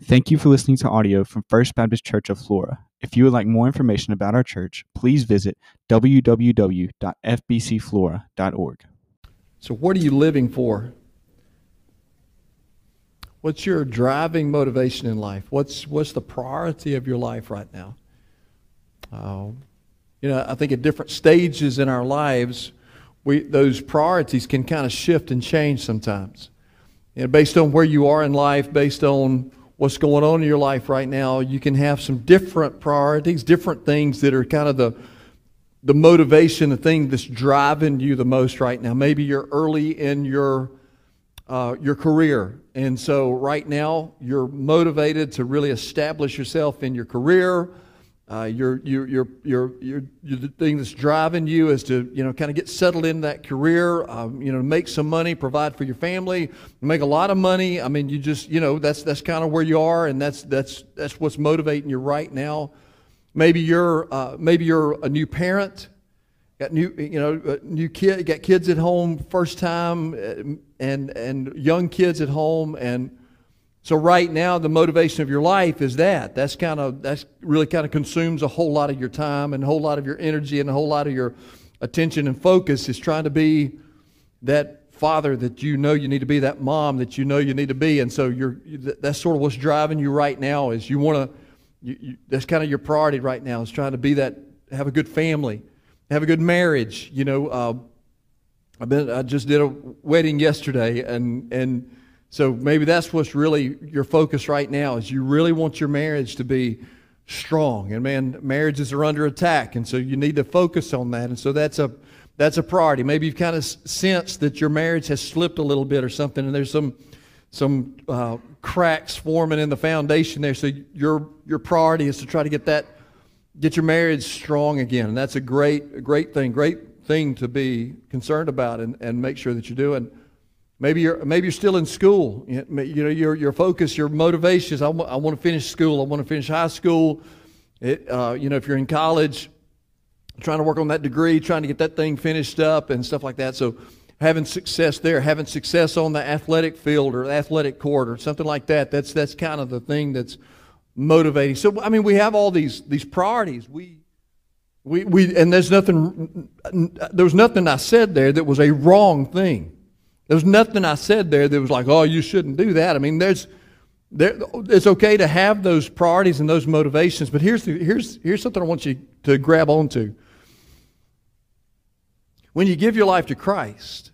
Thank you for listening to audio from First Baptist Church of Flora. If you would like more information about our church, please visit www.fbcflora.org. So, what are you living for? What's your driving motivation in life? What's, what's the priority of your life right now? Uh, you know, I think at different stages in our lives, we, those priorities can kind of shift and change sometimes. Know, based on where you are in life, based on what's going on in your life right now, you can have some different priorities, different things that are kind of the the motivation, the thing that's driving you the most right now. Maybe you're early in your uh, your career, and so right now you're motivated to really establish yourself in your career. Uh, you're, you're, you're, you're, you're, the thing that's driving you is to, you know, kind of get settled in that career, um, you know, make some money, provide for your family, make a lot of money. I mean, you just, you know, that's, that's kind of where you are, and that's, that's, that's what's motivating you right now. Maybe you're, uh, maybe you're a new parent, got new, you know, new kid, got kids at home, first time, uh, and, and young kids at home, and, so right now, the motivation of your life is that. That's kind of that's really kind of consumes a whole lot of your time and a whole lot of your energy and a whole lot of your attention and focus is trying to be that father that you know you need to be, that mom that you know you need to be, and so you're that's sort of what's driving you right now. Is you want to that's kind of your priority right now is trying to be that have a good family, have a good marriage. You know, uh, I've been I just did a wedding yesterday, and and so maybe that's what's really your focus right now is you really want your marriage to be strong. And man, marriages are under attack, and so you need to focus on that. And so that's a that's a priority. Maybe you've kind of sensed that your marriage has slipped a little bit or something, and there's some some uh, cracks forming in the foundation there. So your your priority is to try to get that get your marriage strong again, and that's a great great thing, great thing to be concerned about and, and make sure that you're doing. Maybe you're, maybe you're still in school. You know, your, your focus, your motivation is I, w- I want to finish school. I want to finish high school. It, uh, you know, if you're in college, trying to work on that degree, trying to get that thing finished up and stuff like that. So having success there, having success on the athletic field or athletic court or something like that, that's, that's kind of the thing that's motivating. So, I mean, we have all these, these priorities. We, we, we, and there's nothing, there was nothing I said there that was a wrong thing. There's nothing I said there that was like, oh, you shouldn't do that. I mean, there's, there, it's okay to have those priorities and those motivations, but here's, the, here's, here's something I want you to grab onto. When you give your life to Christ,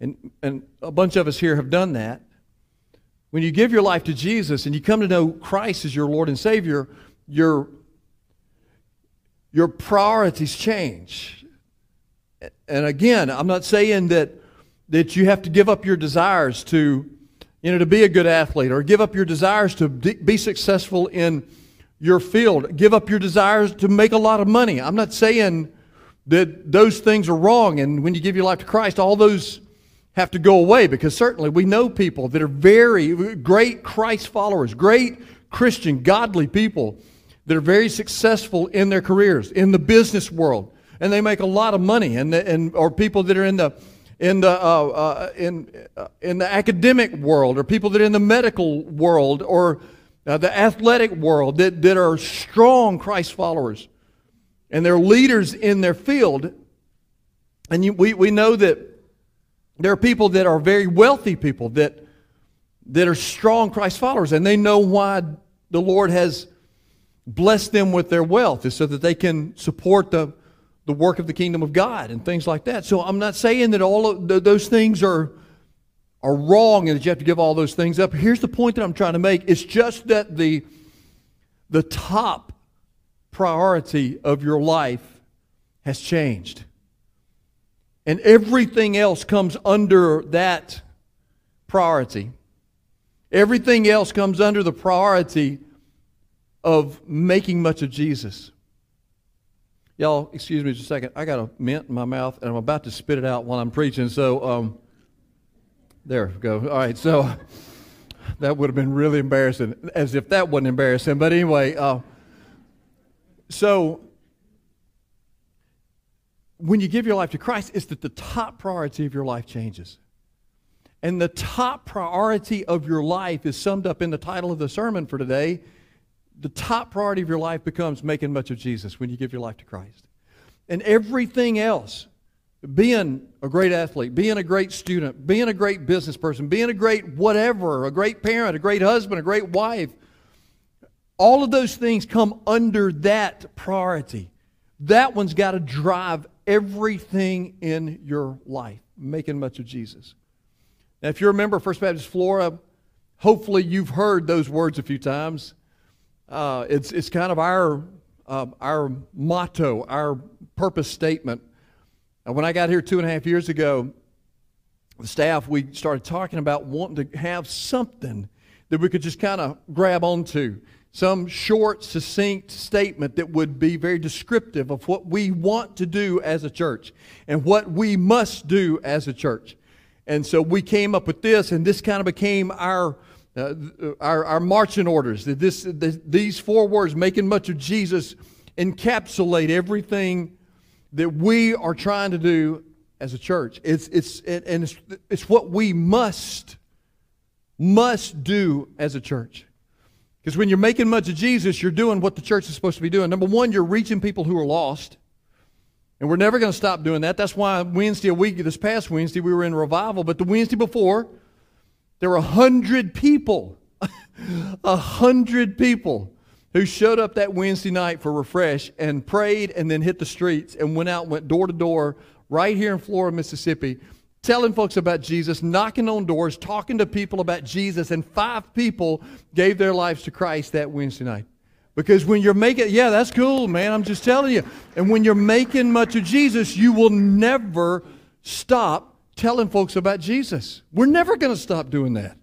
and, and a bunch of us here have done that, when you give your life to Jesus and you come to know Christ as your Lord and Savior, your, your priorities change. And again, I'm not saying that that you have to give up your desires to, you know, to be a good athlete or give up your desires to be successful in your field. Give up your desires to make a lot of money. I'm not saying that those things are wrong and when you give your life to Christ, all those have to go away because certainly we know people that are very great Christ followers, great Christian, godly people that are very successful in their careers, in the business world, and they make a lot of money, and, and or people that are in the in the, uh, uh, in, uh, in the academic world or people that are in the medical world or uh, the athletic world that, that are strong Christ followers. And they're leaders in their field. And you, we, we know that there are people that are very wealthy people that, that are strong Christ followers. And they know why the Lord has blessed them with their wealth is so that they can support the the work of the kingdom of God and things like that. So I'm not saying that all of th- those things are are wrong and that you have to give all those things up. Here's the point that I'm trying to make. It's just that the the top priority of your life has changed. And everything else comes under that priority. Everything else comes under the priority of making much of Jesus. Y'all, excuse me just a second. I got a mint in my mouth, and I'm about to spit it out while I'm preaching. So, um, there we go. All right, so that would have been really embarrassing, as if that wasn't embarrassing. But anyway, uh, so when you give your life to Christ, it's that the top priority of your life changes. And the top priority of your life is summed up in the title of the sermon for today. The top priority of your life becomes making much of Jesus when you give your life to Christ. And everything else, being a great athlete, being a great student, being a great business person, being a great whatever, a great parent, a great husband, a great wife, all of those things come under that priority. That one's got to drive everything in your life, making much of Jesus. Now, if you remember First Baptist Flora, hopefully you've heard those words a few times. Uh, it's, it's kind of our, uh, our motto, our purpose statement. Uh, when I got here two and a half years ago, the staff, we started talking about wanting to have something that we could just kind of grab onto. Some short, succinct statement that would be very descriptive of what we want to do as a church and what we must do as a church. And so we came up with this, and this kind of became our, uh, our, our, marching orders. This, this, these four words, making much of Jesus, encapsulate everything that we are trying to do as a church. It's, it's, and it's, it's what we must, must do as a church. Because when you're making much of Jesus, you're doing what the church is supposed to be doing. Number one, you're reaching people who are lost. And we're never going to stop doing that. That's why Wednesday a week, this past Wednesday, we were in revival. But the Wednesday before, there were a hundred people, a hundred people who showed up that Wednesday night for refresh and prayed and then hit the streets and went out, went door to door right here in Flora, Mississippi, telling folks about Jesus, knocking on doors, talking to people about Jesus. And five people gave their lives to Christ that Wednesday night. Because when you're making, yeah, that's cool, man. I'm just telling you. And when you're making much of Jesus, you will never stop telling folks about Jesus. We're never going to stop doing that.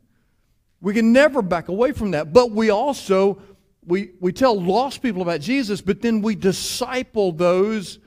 We can never back away from that. But we also, we, we tell lost people about Jesus, but then we disciple those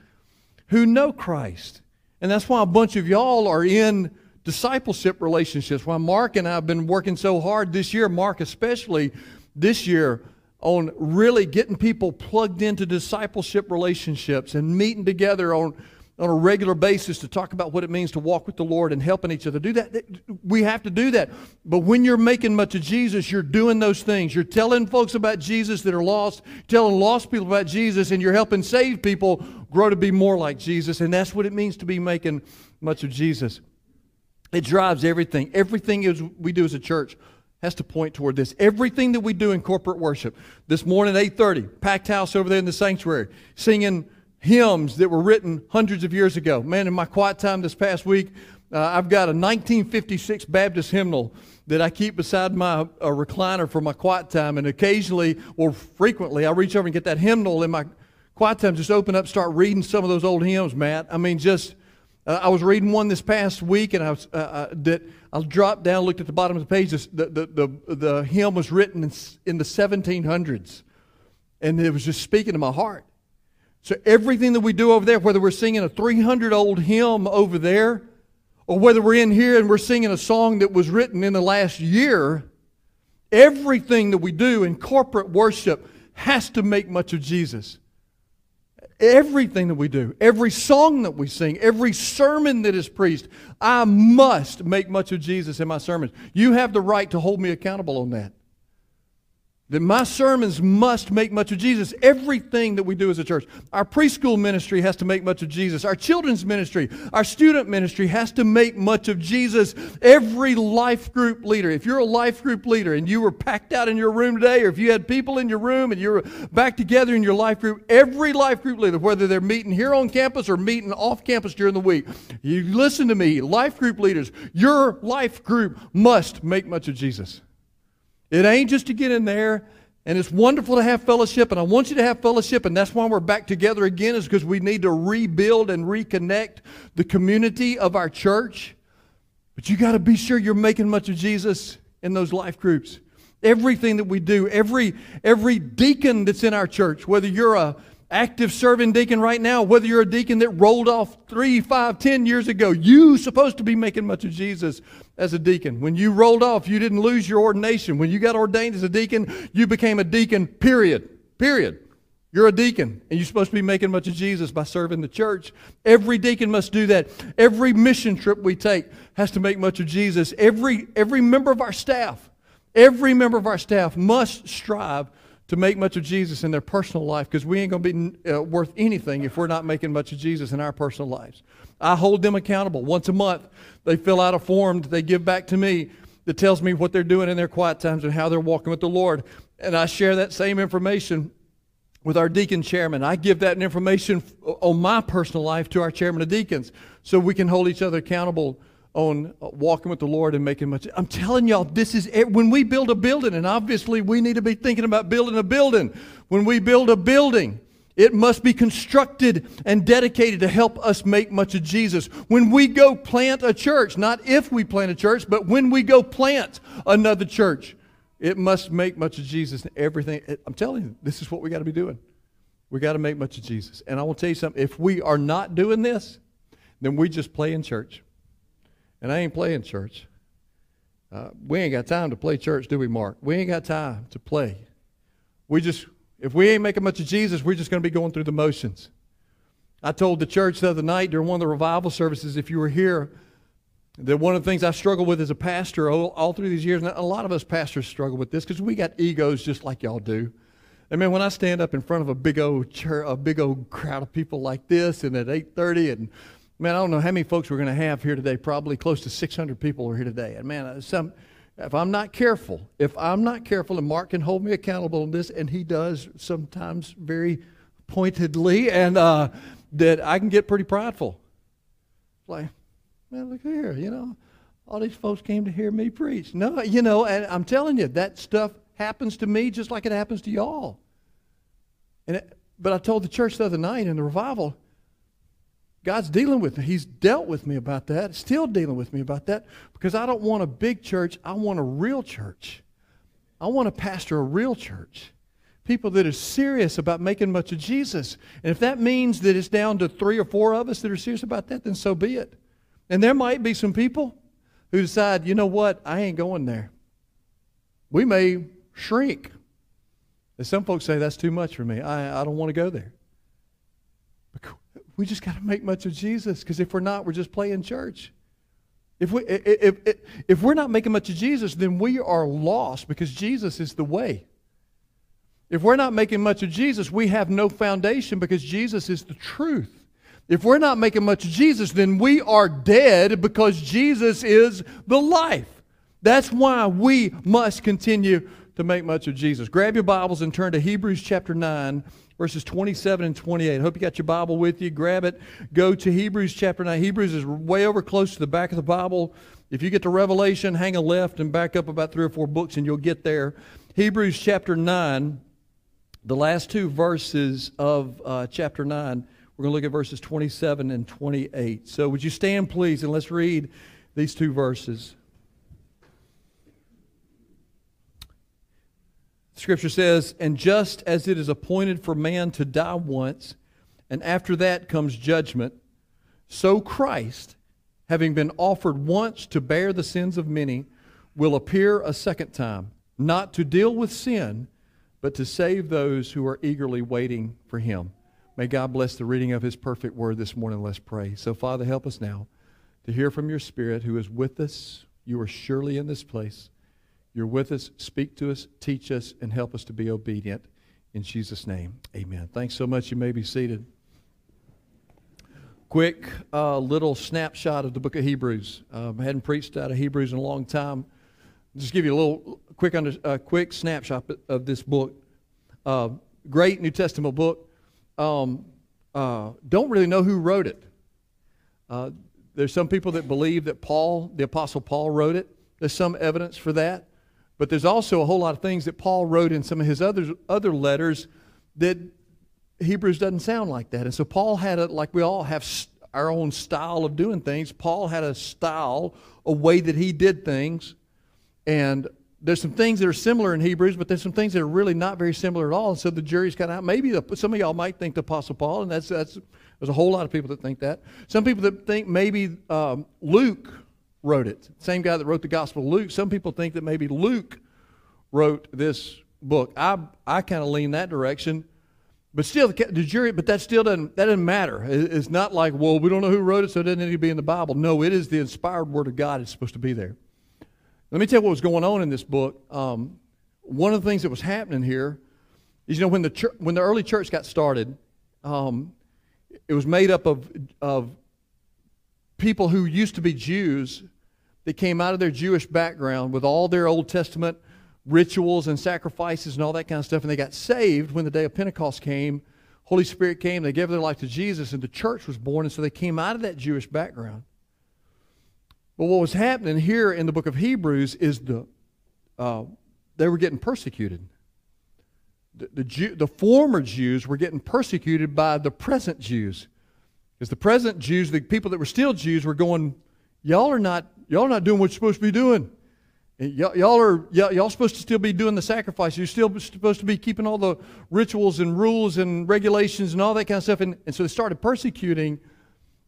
who know Christ. And that's why a bunch of y'all are in discipleship relationships. Why Mark and I have been working so hard this year, Mark especially this year, on really getting people plugged into discipleship relationships and meeting together on, on a regular basis to talk about what it means to walk with the Lord and helping each other do that. We have to do that. But when you're making much of Jesus, you're doing those things. You're telling folks about Jesus that are lost, telling lost people about Jesus, and you're helping save people grow to be more like Jesus. And that's what it means to be making much of Jesus. It drives everything. Everything is we do as a church has to point toward this. Everything that we do in corporate worship. This morning, 8.30, packed house over there in the sanctuary, singing hymns that were written hundreds of years ago. Man, in my quiet time this past week, uh, I've got a 1956 Baptist hymnal that I keep beside my uh, recliner for my quiet time. And occasionally, or frequently, I reach over and get that hymnal in my quiet time, just open up, start reading some of those old hymns, Matt. I mean, just uh, I was reading one this past week, and I was uh, uh, that I dropped down, looked at the bottom of the page. The the the, the hymn was written in, in the 1700s, and it was just speaking to my heart. So everything that we do over there, whether we're singing a 300 old hymn over there, or whether we're in here and we're singing a song that was written in the last year, everything that we do in corporate worship has to make much of Jesus. Everything that we do, every song that we sing, every sermon that is preached, I must make much of Jesus in my sermons. You have the right to hold me accountable on that that my sermons must make much of Jesus. Everything that we do as a church. Our preschool ministry has to make much of Jesus. Our children's ministry, our student ministry has to make much of Jesus. Every life group leader, if you're a life group leader and you were packed out in your room today, or if you had people in your room and you're back together in your life group, every life group leader, whether they're meeting here on campus or meeting off campus during the week, you listen to me, life group leaders, your life group must make much of Jesus. It ain't just to get in there, and it's wonderful to have fellowship, and I want you to have fellowship, and that's why we're back together again, is because we need to rebuild and reconnect the community of our church. But you got to be sure you're making much of Jesus in those life groups. Everything that we do, every every deacon that's in our church, whether you're a active serving deacon right now, whether you're a deacon that rolled off three, five, ten years ago, you supposed to be making much of Jesus as a deacon. When you rolled off, you didn't lose your ordination. When you got ordained as a deacon, you became a deacon, period. Period. You're a deacon, and you're supposed to be making much of Jesus by serving the church. Every deacon must do that. Every mission trip we take has to make much of Jesus. Every, every member of our staff, every member of our staff must strive to make much of Jesus in their personal life because we ain't going to be uh, worth anything if we're not making much of Jesus in our personal lives. I hold them accountable. Once a month, they fill out a form that they give back to me that tells me what they're doing in their quiet times and how they're walking with the Lord. And I share that same information with our deacon chairman. I give that information on my personal life to our chairman of deacons so we can hold each other accountable on uh, walking with the Lord and making much. I'm telling y'all, this is when we build a building, and obviously we need to be thinking about building a building. When we build a building, it must be constructed and dedicated to help us make much of Jesus. When we go plant a church, not if we plant a church, but when we go plant another church, it must make much of Jesus and everything. I'm telling you, this is what we got to be doing. We got to make much of Jesus. And I will tell you something if we are not doing this, then we just play in church. And I ain't playing church. Uh, we ain't got time to play church, do we, Mark? We ain't got time to play. We just, if we ain't making much of Jesus, we're just going to be going through the motions. I told the church the other night during one of the revival services, if you were here, that one of the things I struggle with as a pastor all, all through these years, and a lot of us pastors struggle with this because we got egos just like y'all do. I mean, when I stand up in front of a big old church, a big old crowd of people like this, and at 8:30, and Man, I don't know how many folks we're going to have here today. Probably close to 600 people are here today. And man, uh, some, if I'm not careful, if I'm not careful, and Mark can hold me accountable on this, and he does sometimes very pointedly, and uh, that I can get pretty prideful. Like, man, look here, you know, all these folks came to hear me preach. No, you know, and I'm telling you, that stuff happens to me just like it happens to y'all. And it, but I told the church the other night in the revival, God's dealing with me. He's dealt with me about that, still dealing with me about that, because I don't want a big church. I want a real church. I want to pastor a real church. People that are serious about making much of Jesus. And if that means that it's down to three or four of us that are serious about that, then so be it. And there might be some people who decide, you know what, I ain't going there. We may shrink. As some folks say, that's too much for me. I, I don't want to go there. We just got to make much of Jesus because if we're not, we're just playing church. If, we, if, if, if we're not making much of Jesus, then we are lost because Jesus is the way. If we're not making much of Jesus, we have no foundation because Jesus is the truth. If we're not making much of Jesus, then we are dead because Jesus is the life. That's why we must continue to make much of Jesus. Grab your Bibles and turn to Hebrews chapter 9 verses 27 and 28. I hope you got your Bible with you. Grab it. Go to Hebrews chapter 9. Hebrews is way over close to the back of the Bible. If you get to Revelation, hang a left and back up about three or four books and you'll get there. Hebrews chapter 9, the last two verses of uh, chapter 9. We're going to look at verses 27 and 28. So would you stand, please, and let's read these two verses. Scripture says, And just as it is appointed for man to die once, and after that comes judgment, so Christ, having been offered once to bear the sins of many, will appear a second time, not to deal with sin, but to save those who are eagerly waiting for him. May God bless the reading of his perfect word this morning. Let's pray. So, Father, help us now to hear from your Spirit who is with us. You are surely in this place. You're with us. Speak to us, teach us, and help us to be obedient. In Jesus' name, amen. Thanks so much. You may be seated. Quick uh, little snapshot of the book of Hebrews. Um, I hadn't preached out of Hebrews in a long time. Just give you a little quick, under, uh, quick snapshot of this book. Uh, great New Testament book. Um, uh, don't really know who wrote it. Uh, there's some people that believe that Paul, the Apostle Paul, wrote it. There's some evidence for that. But there's also a whole lot of things that Paul wrote in some of his other, other letters that Hebrews doesn't sound like that. And so Paul had a, like we all have our own style of doing things. Paul had a style, a way that he did things. And there's some things that are similar in Hebrews, but there's some things that are really not very similar at all. And so the jury's kind of out. Maybe the, some of y'all might think the Apostle Paul, and that's, that's, there's a whole lot of people that think that. Some people that think maybe um, Luke wrote it. Same guy that wrote the Gospel of Luke. Some people think that maybe Luke wrote this book. I, I kind of lean that direction But still, the jury, but that still doesn't, that doesn't matter. It's not like, well, we don't know who wrote it, so it doesn't need to be in the Bible. No, it is the inspired Word of God. It's supposed to be there. Let me tell you what was going on in this book. Um, one of the things that was happening here is, you know, when the, when the early church got started, um, it was made up of, of people who used to be Jews that came out of their Jewish background with all their Old Testament rituals and sacrifices and all that kind of stuff, and they got saved when the day of Pentecost came. Holy Spirit came, they gave their life to Jesus, and the church was born, and so they came out of that Jewish background. But what was happening here in the book of Hebrews is the uh, they were getting persecuted. The, the, Jew, the former Jews were getting persecuted by the present Jews. Because the present Jews, the people that were still Jews, were going, Y'all are not, y'all are not doing what you're supposed to be doing. Y'all are y'all supposed to still be doing the sacrifice. You're still supposed to be keeping all the rituals and rules and regulations and all that kind of stuff. And, and so they started persecuting.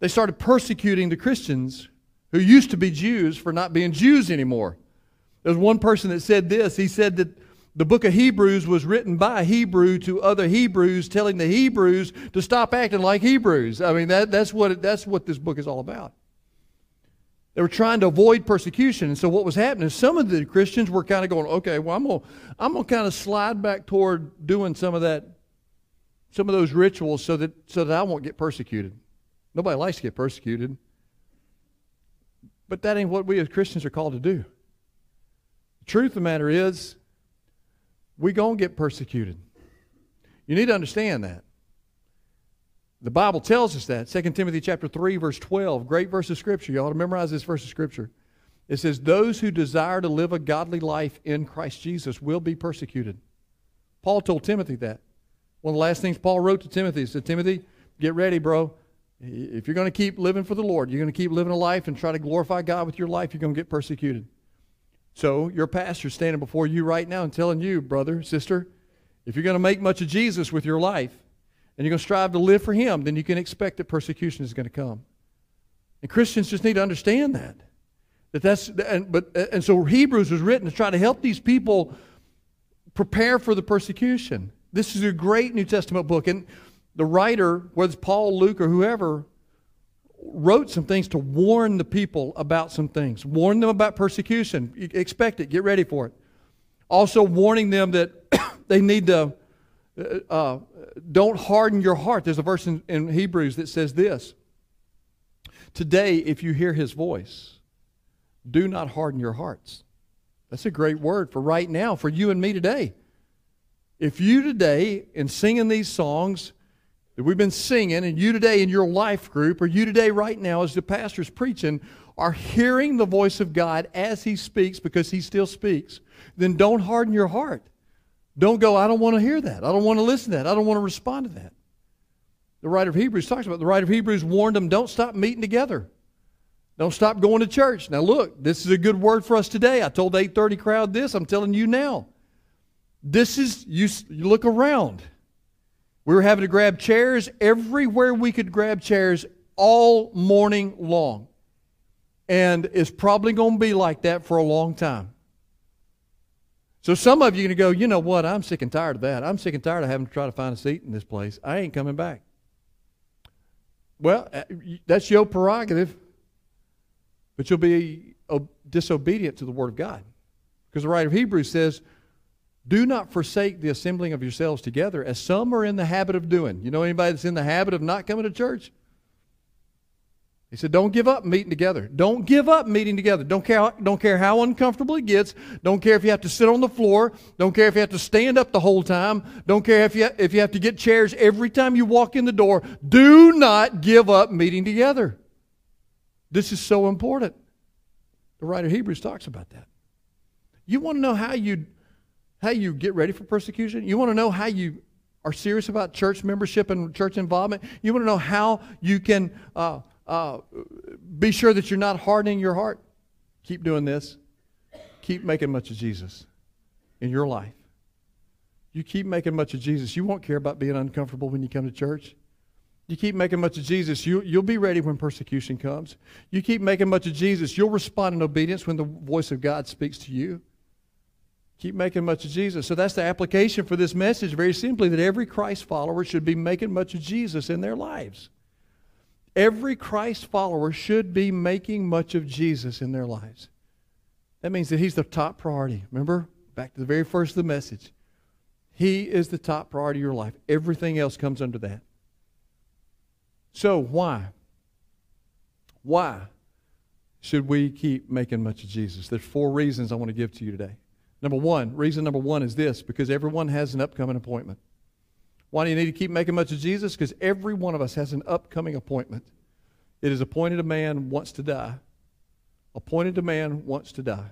They started persecuting the Christians who used to be Jews for not being Jews anymore. There's one person that said this. He said that the book of Hebrews was written by a Hebrew to other Hebrews, telling the Hebrews to stop acting like Hebrews. I mean, that, that's, what that's what this book is all about. They were trying to avoid persecution. And so what was happening is some of the Christians were kind of going, okay, well, I'm going to I'm gonna kind of slide back toward doing some of that, some of those rituals so that, so that I won't get persecuted. Nobody likes to get persecuted. But that ain't what we as Christians are called to do. The truth of the matter is, we're going to get persecuted. You need to understand that. The Bible tells us that. 2 Timothy chapter 3, verse 12. Great verse of Scripture. You ought to memorize this verse of Scripture. It says, Those who desire to live a godly life in Christ Jesus will be persecuted. Paul told Timothy that. One of the last things Paul wrote to Timothy, said, Timothy, get ready, bro. If you're going to keep living for the Lord, you're going to keep living a life and try to glorify God with your life, you're going to get persecuted. So your pastor's standing before you right now and telling you, brother, sister, if you're going to make much of Jesus with your life, and you're going to strive to live for Him, then you can expect that persecution is going to come. And Christians just need to understand that. That that's and but and so Hebrews was written to try to help these people prepare for the persecution. This is a great New Testament book, and the writer, whether it's Paul, Luke, or whoever, wrote some things to warn the people about some things. Warn them about persecution. Expect it. Get ready for it. Also warning them that they need to uh, uh, don't harden your heart. There's a verse in, in Hebrews that says this Today, if you hear his voice, do not harden your hearts. That's a great word for right now, for you and me today. If you today, in singing these songs that we've been singing, and you today in your life group, or you today right now as the pastor's preaching, are hearing the voice of God as he speaks because he still speaks, then don't harden your heart. Don't go, I don't want to hear that. I don't want to listen to that. I don't want to respond to that. The writer of Hebrews talks about the writer of Hebrews warned them, don't stop meeting together. Don't stop going to church. Now look, this is a good word for us today. I told the 830 crowd this. I'm telling you now. This is, you, you look around. We were having to grab chairs everywhere we could grab chairs all morning long. And it's probably going to be like that for a long time. So some of you are going to go, you know what? I'm sick and tired of that. I'm sick and tired of having to try to find a seat in this place. I ain't coming back. Well, uh, that's your prerogative, but you'll be disobedient to the Word of God. Because the writer of Hebrews says, do not forsake the assembling of yourselves together, as some are in the habit of doing. You know anybody that's in the habit of not coming to church? He said, Don't give up meeting together. Don't give up meeting together. Don't care, don't care how uncomfortable it gets. Don't care if you have to sit on the floor. Don't care if you have to stand up the whole time. Don't care if you, if you have to get chairs every time you walk in the door. Do not give up meeting together. This is so important. The writer of Hebrews talks about that. You want to know how you, how you get ready for persecution? You want to know how you are serious about church membership and church involvement? You want to know how you can. Uh, uh, be sure that you're not hardening your heart. Keep doing this. Keep making much of Jesus in your life. You keep making much of Jesus. You won't care about being uncomfortable when you come to church. You keep making much of Jesus, you, you'll be ready when persecution comes. You keep making much of Jesus, you'll respond in obedience when the voice of God speaks to you. Keep making much of Jesus. So that's the application for this message, very simply, that every Christ follower should be making much of Jesus in their lives. Every Christ follower should be making much of Jesus in their lives. That means that he's the top priority. Remember? Back to the very first of the message. He is the top priority of your life. Everything else comes under that. So, why? Why should we keep making much of Jesus? There's four reasons I want to give to you today. Number one, reason number one is this because everyone has an upcoming appointment. Why do you need to keep making much of Jesus? Because every one of us has an upcoming appointment. It is appointed a man wants to die. Appointed a man wants to die.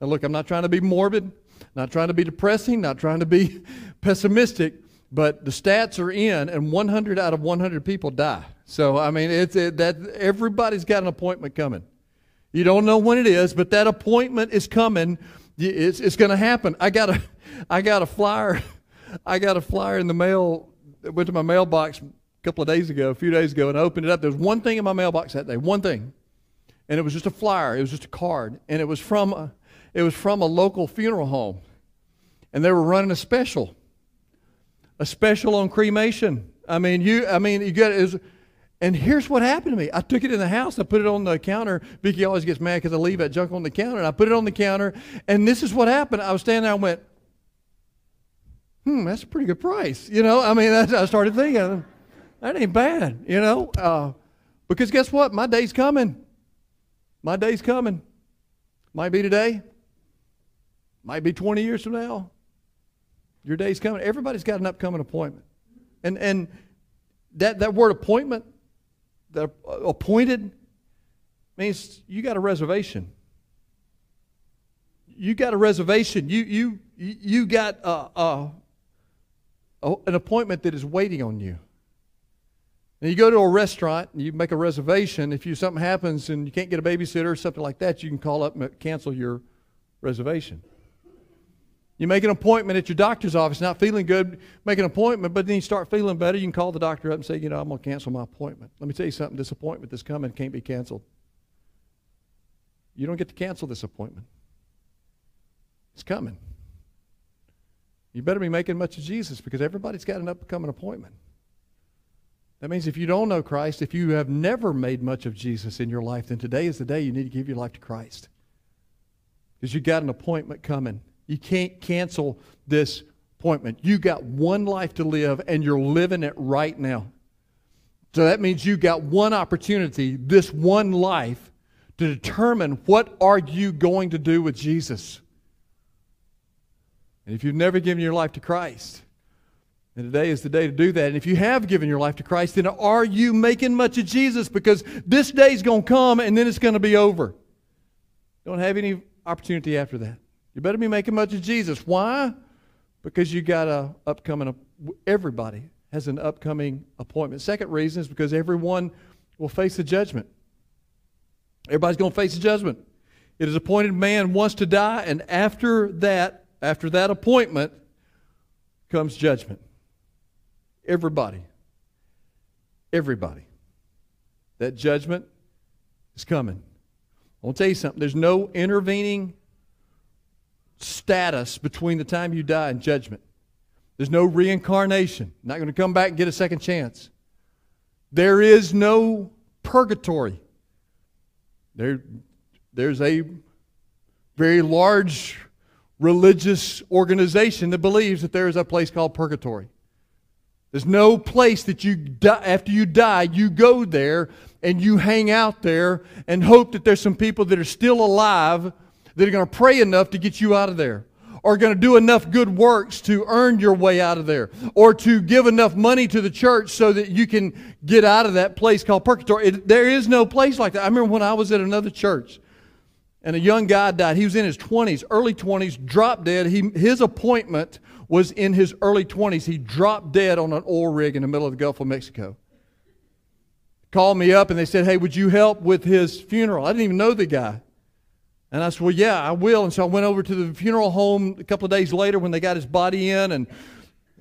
Now, look, I'm not trying to be morbid, not trying to be depressing, not trying to be pessimistic, but the stats are in, and 100 out of 100 people die. So, I mean, it's it, that everybody's got an appointment coming. You don't know when it is, but that appointment is coming it's, it's going to happen. I got a, I got a flyer. I got a flyer in the mail. It went to my mailbox a couple of days ago, a few days ago, and I opened it up. There was one thing in my mailbox that day, one thing, and it was just a flyer. It was just a card, and it was from a, it was from a local funeral home, and they were running a special, a special on cremation. I mean, you, I mean, you got it. And here's what happened to me. I took it in the house. I put it on the counter. Vicky always gets mad because I leave that junk on the counter. And I put it on the counter. And this is what happened. I was standing there I went, hmm, that's a pretty good price. You know, I mean, I started thinking, that ain't bad, you know. Uh, because guess what? My day's coming. My day's coming. Might be today. Might be 20 years from now. Your day's coming. Everybody's got an upcoming appointment. And, and that, that word appointment, that appointed means you got a reservation. You got a reservation. You you you got a, a, a, an appointment that is waiting on you. And you go to a restaurant and you make a reservation. If you something happens and you can't get a babysitter or something like that, you can call up and cancel your reservation. You make an appointment at your doctor's office, not feeling good, make an appointment, but then you start feeling better. You can call the doctor up and say, you know, I'm going to cancel my appointment. Let me tell you something this appointment that's coming can't be canceled. You don't get to cancel this appointment, it's coming. You better be making much of Jesus because everybody's got an upcoming appointment. That means if you don't know Christ, if you have never made much of Jesus in your life, then today is the day you need to give your life to Christ. Because you got an appointment coming. You can't cancel this appointment. You got one life to live, and you're living it right now. So that means you got one opportunity, this one life, to determine what are you going to do with Jesus. And if you've never given your life to Christ, and today is the day to do that. And if you have given your life to Christ, then are you making much of Jesus? Because this day's going to come and then it's going to be over. Don't have any opportunity after that. You better be making much of Jesus. Why? Because you got a upcoming, everybody has an upcoming appointment. Second reason is because everyone will face the judgment. Everybody's going to face the judgment. It is appointed man wants to die, and after that, after that appointment, comes judgment. Everybody. Everybody. That judgment is coming. I want to tell you something. There's no intervening status between the time you die and judgment. There's no reincarnation. Not going to come back and get a second chance. There is no purgatory. There, there's a very large religious organization that believes that there is a place called purgatory. There's no place that you die, after you die, you go there and you hang out there and hope that there's some people that are still alive that are going to pray enough to get you out of there or going to do enough good works to earn your way out of there, or to give enough money to the church so that you can get out of that place called purgatory. It, there is no place like that. I remember when I was at another church and a young guy died. He was in his 20s, early 20s, dropped dead. He, his appointment was in his early 20s. He dropped dead on an oil rig in the middle of the Gulf of Mexico. Called me up and they said, Hey, would you help with his funeral? I didn't even know the guy. And I said, Well, yeah, I will. And so I went over to the funeral home a couple of days later when they got his body in. And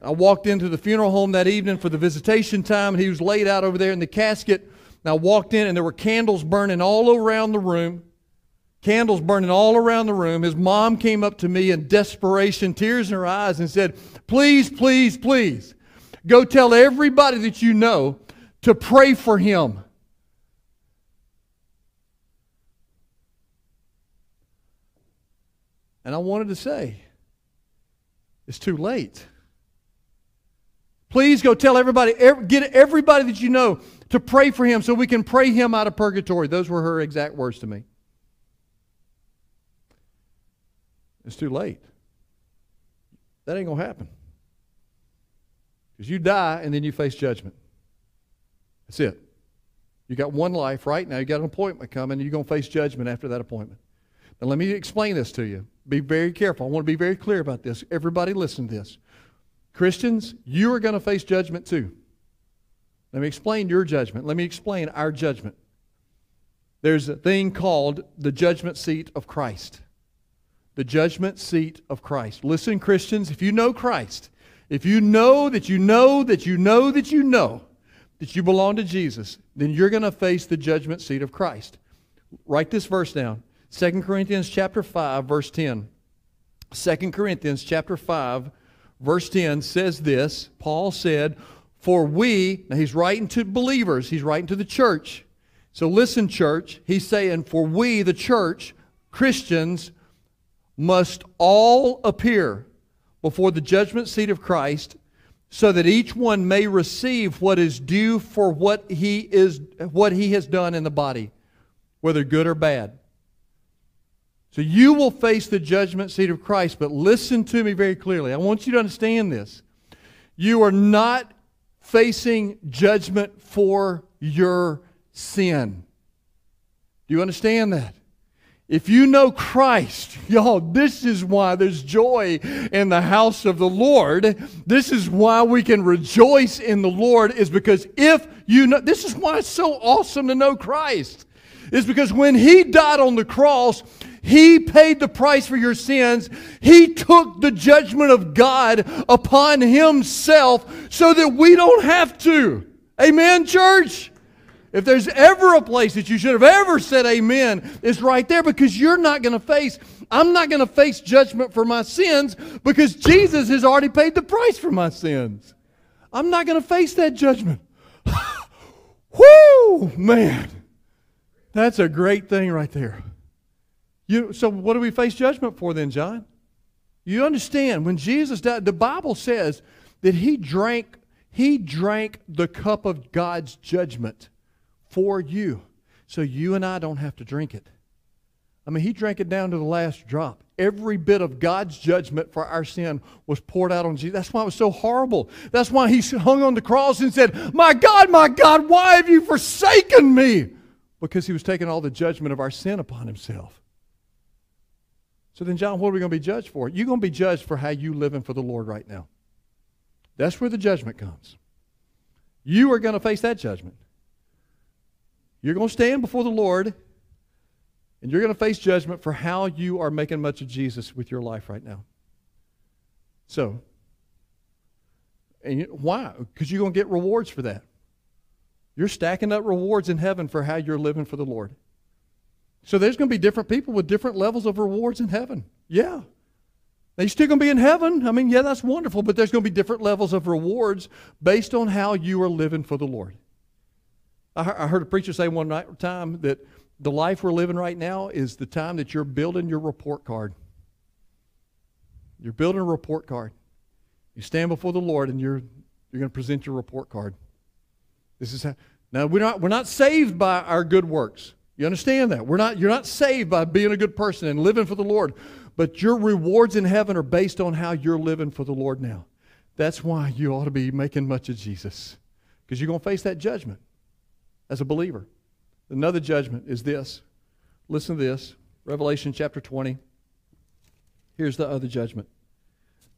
I walked into the funeral home that evening for the visitation time. And he was laid out over there in the casket. And I walked in, and there were candles burning all around the room. Candles burning all around the room. His mom came up to me in desperation, tears in her eyes, and said, Please, please, please, go tell everybody that you know to pray for him. And I wanted to say, it's too late. Please go tell everybody, get everybody that you know to pray for him so we can pray him out of purgatory. Those were her exact words to me. It's too late. That ain't going to happen. Because you die and then you face judgment. That's it. You got one life right now. You got an appointment coming, you're going to face judgment after that appointment. Now, let me explain this to you. Be very careful. I want to be very clear about this. Everybody, listen to this. Christians, you are going to face judgment too. Let me explain your judgment. Let me explain our judgment. There's a thing called the judgment seat of Christ. The judgment seat of Christ. Listen, Christians, if you know Christ, if you know that you know that you know that you know that you belong to Jesus, then you're going to face the judgment seat of Christ. Write this verse down. 2 Corinthians chapter 5 verse 10. 2 Corinthians chapter 5 verse 10 says this. Paul said, "For we," now he's writing to believers, he's writing to the church. So listen church, he's saying, "For we the church, Christians must all appear before the judgment seat of Christ so that each one may receive what is due for what he is what he has done in the body whether good or bad. So you will face the judgment seat of Christ but listen to me very clearly. I want you to understand this. You are not facing judgment for your sin. Do you understand that if you know Christ, y'all, this is why there's joy in the house of the Lord. This is why we can rejoice in the Lord, is because if you know, this is why it's so awesome to know Christ. Is because when He died on the cross, He paid the price for your sins. He took the judgment of God upon Himself so that we don't have to. Amen, church? If there's ever a place that you should have ever said amen, it's right there because you're not going to face, I'm not going to face judgment for my sins because Jesus has already paid the price for my sins. I'm not going to face that judgment. Whoo, man. That's a great thing right there. You, so, what do we face judgment for then, John? You understand, when Jesus died, the Bible says that he drank, he drank the cup of God's judgment for you. So you and I don't have to drink it. I mean, he drank it down to the last drop. Every bit of God's judgment for our sin was poured out on Jesus. That's why it was so horrible. That's why he hung on the cross and said, My God, my God, why have you forsaken me? Because he was taking all the judgment of our sin upon himself. So then, John, what are we going to be judged for? You're going to be judged for how you living for the Lord right now. That's where the judgment comes. You are going to face that judgment. You're going to stand before the Lord and you're going to face judgment for how you are making much of Jesus with your life right now. So, and you, why? Because you're going to get rewards for that. You're stacking up rewards in heaven for how you're living for the Lord. So there's going to be different people with different levels of rewards in heaven. Yeah. You're still going to be in heaven. I mean, yeah, that's wonderful, but there's going to be different levels of rewards based on how you are living for the Lord. I heard a preacher say one time that the life we're living right now is the time that you're building your report card. You're building a report card. You stand before the Lord and you're, you're going to present your report card. This is how, now we're not, we're not saved by our good works. You understand that? We're not, you're not saved by being a good person and living for the Lord. But your rewards in heaven are based on how you're living for the Lord now. That's why you ought to be making much of Jesus. Because you're going to face that judgment as a believer. Another judgment is this. Listen to this Revelation chapter 20. Here's the other judgment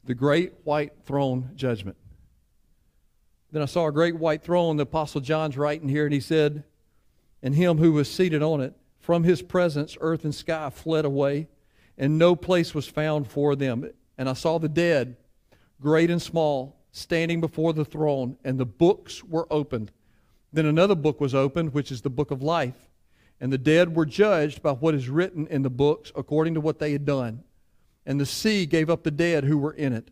the great white throne judgment. Then I saw a great white throne. The Apostle John's writing here, and he said, And him who was seated on it, from his presence, earth and sky fled away, and no place was found for them. And I saw the dead, great and small, standing before the throne, and the books were opened. Then another book was opened, which is the book of life. And the dead were judged by what is written in the books according to what they had done. And the sea gave up the dead who were in it.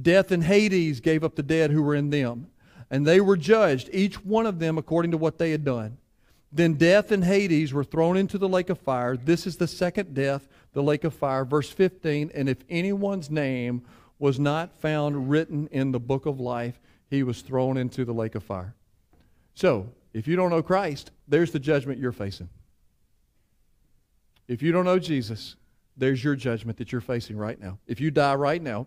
Death and Hades gave up the dead who were in them. And they were judged, each one of them according to what they had done. Then death and Hades were thrown into the lake of fire. This is the second death, the lake of fire. Verse 15 And if anyone's name was not found written in the book of life, he was thrown into the lake of fire. So, if you don't know Christ, there's the judgment you're facing. If you don't know Jesus, there's your judgment that you're facing right now. If you die right now,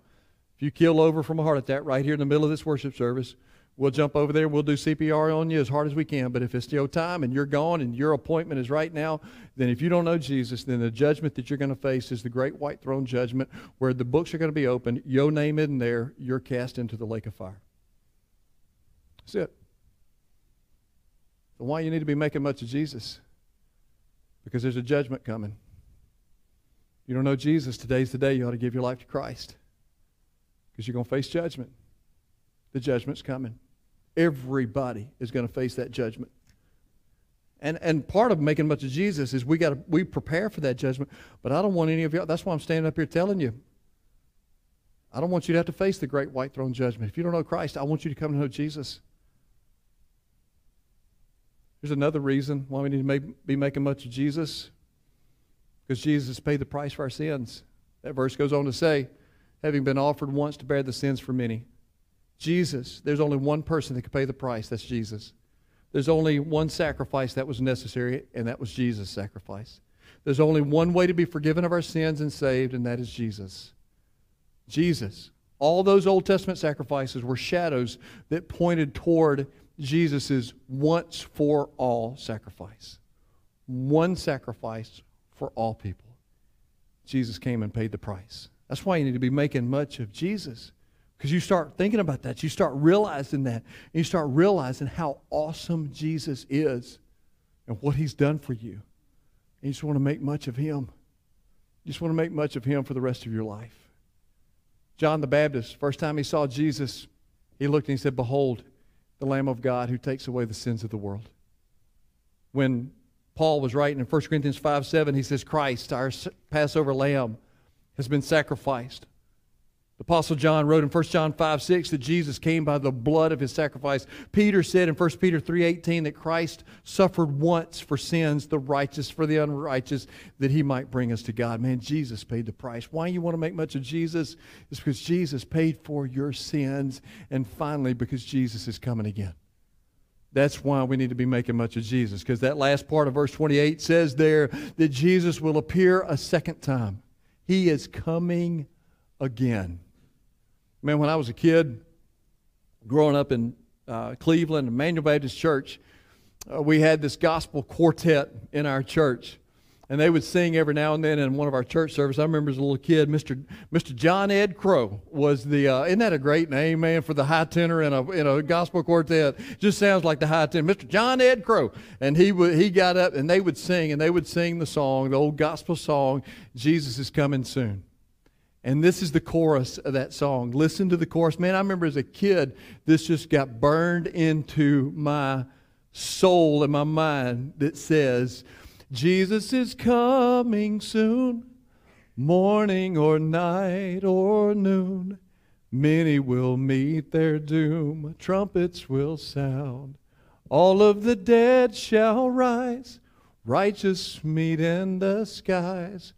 if you kill over from a heart attack right here in the middle of this worship service, we'll jump over there. We'll do CPR on you as hard as we can. But if it's your time and you're gone and your appointment is right now, then if you don't know Jesus, then the judgment that you're going to face is the great white throne judgment where the books are going to be opened. Your name isn't there. You're cast into the lake of fire. That's it. So why you need to be making much of Jesus? Because there's a judgment coming. You don't know Jesus, today's the day you ought to give your life to Christ. Because you're going to face judgment. The judgment's coming. Everybody is going to face that judgment. And, and part of making much of Jesus is we got to we prepare for that judgment. But I don't want any of you. That's why I'm standing up here telling you. I don't want you to have to face the great white throne judgment. If you don't know Christ, I want you to come to know Jesus. Here's another reason why we need to make, be making much of Jesus. Because Jesus paid the price for our sins. That verse goes on to say, having been offered once to bear the sins for many. Jesus, there's only one person that could pay the price. That's Jesus. There's only one sacrifice that was necessary, and that was Jesus' sacrifice. There's only one way to be forgiven of our sins and saved, and that is Jesus. Jesus. All those Old Testament sacrifices were shadows that pointed toward Jesus' once for all sacrifice. One sacrifice for all people. Jesus came and paid the price. That's why you need to be making much of Jesus. Because you start thinking about that, you start realizing that, and you start realizing how awesome Jesus is and what he's done for you. And you just want to make much of him. You just want to make much of him for the rest of your life. John the Baptist, first time he saw Jesus, he looked and he said, Behold, the Lamb of God who takes away the sins of the world. When Paul was writing in 1 Corinthians 5 7, he says, Christ, our Passover lamb, has been sacrificed. The Apostle John wrote in 1 John 5 6 that Jesus came by the blood of his sacrifice. Peter said in 1 Peter 3 18 that Christ suffered once for sins, the righteous for the unrighteous, that he might bring us to God. Man, Jesus paid the price. Why you want to make much of Jesus? Is because Jesus paid for your sins, and finally, because Jesus is coming again. That's why we need to be making much of Jesus, because that last part of verse 28 says there that Jesus will appear a second time. He is coming again. Man, when I was a kid, growing up in uh, Cleveland, Emmanuel Baptist Church, uh, we had this gospel quartet in our church. And they would sing every now and then in one of our church services. I remember as a little kid, Mr. Mr. John Ed Crow was the, uh, isn't that a great name, man, for the high tenor in a, in a gospel quartet? Just sounds like the high tenor. Mr. John Ed Crow. And he, would, he got up and they would sing, and they would sing the song, the old gospel song, Jesus is Coming Soon. And this is the chorus of that song. Listen to the chorus. Man, I remember as a kid, this just got burned into my soul and my mind that says, Jesus is coming soon, morning or night or noon. Many will meet their doom, trumpets will sound. All of the dead shall rise, righteous meet in the skies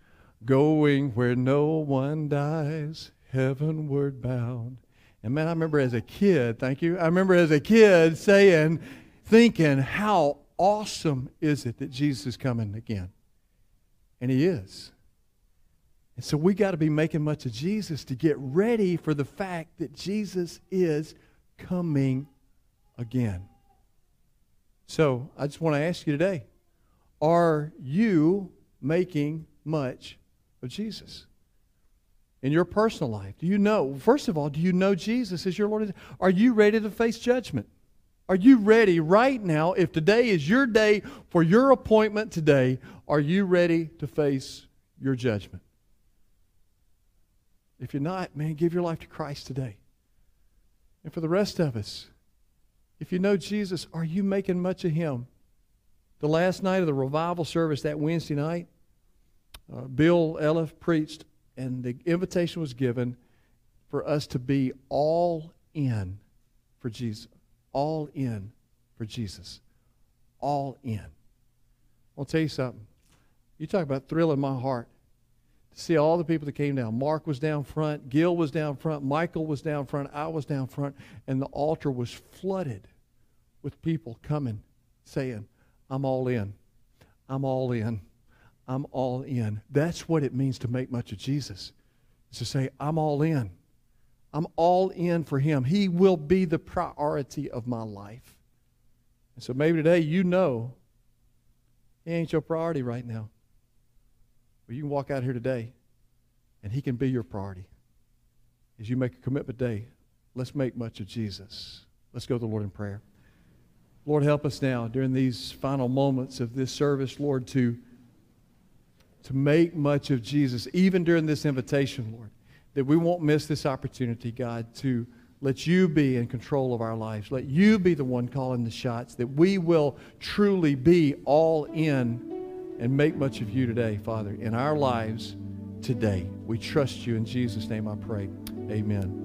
going where no one dies, heavenward bound. And man, I remember as a kid, thank you. I remember as a kid saying, thinking, how awesome is it that Jesus is coming again? And he is. And so we got to be making much of Jesus to get ready for the fact that Jesus is coming again. So I just want to ask you today are you making much of Jesus? In your personal life, do you know, first of all, do you know Jesus as your Lord? Are you ready to face judgment? Are you ready right now, if today is your day for your appointment today, are you ready to face your judgment? If you're not, man, give your life to Christ today. And for the rest of us, if you know Jesus, are you making much of him The last night of the revival service that Wednesday night, uh, Bill Elliff preached, and the invitation was given for us to be all in for Jesus. All in for Jesus. All in. I'll tell you something. You talk about thrilling my heart to see all the people that came down. Mark was down front, Gil was down front, Michael was down front, I was down front, and the altar was flooded with people coming saying, I'm all in. I'm all in. I'm all in. That's what it means to make much of Jesus. Is to say, I'm all in. I'm all in for him. He will be the priority of my life. And so maybe today you know he ain't your priority right now. But you can walk out here today and he can be your priority. As you make a commitment day, let's make much of Jesus. Let's go to the Lord in prayer. Lord, help us now during these final moments of this service, Lord, to, to make much of Jesus, even during this invitation, Lord, that we won't miss this opportunity, God, to let you be in control of our lives. Let you be the one calling the shots, that we will truly be all in and make much of you today, Father, in our lives today. We trust you. In Jesus' name I pray. Amen.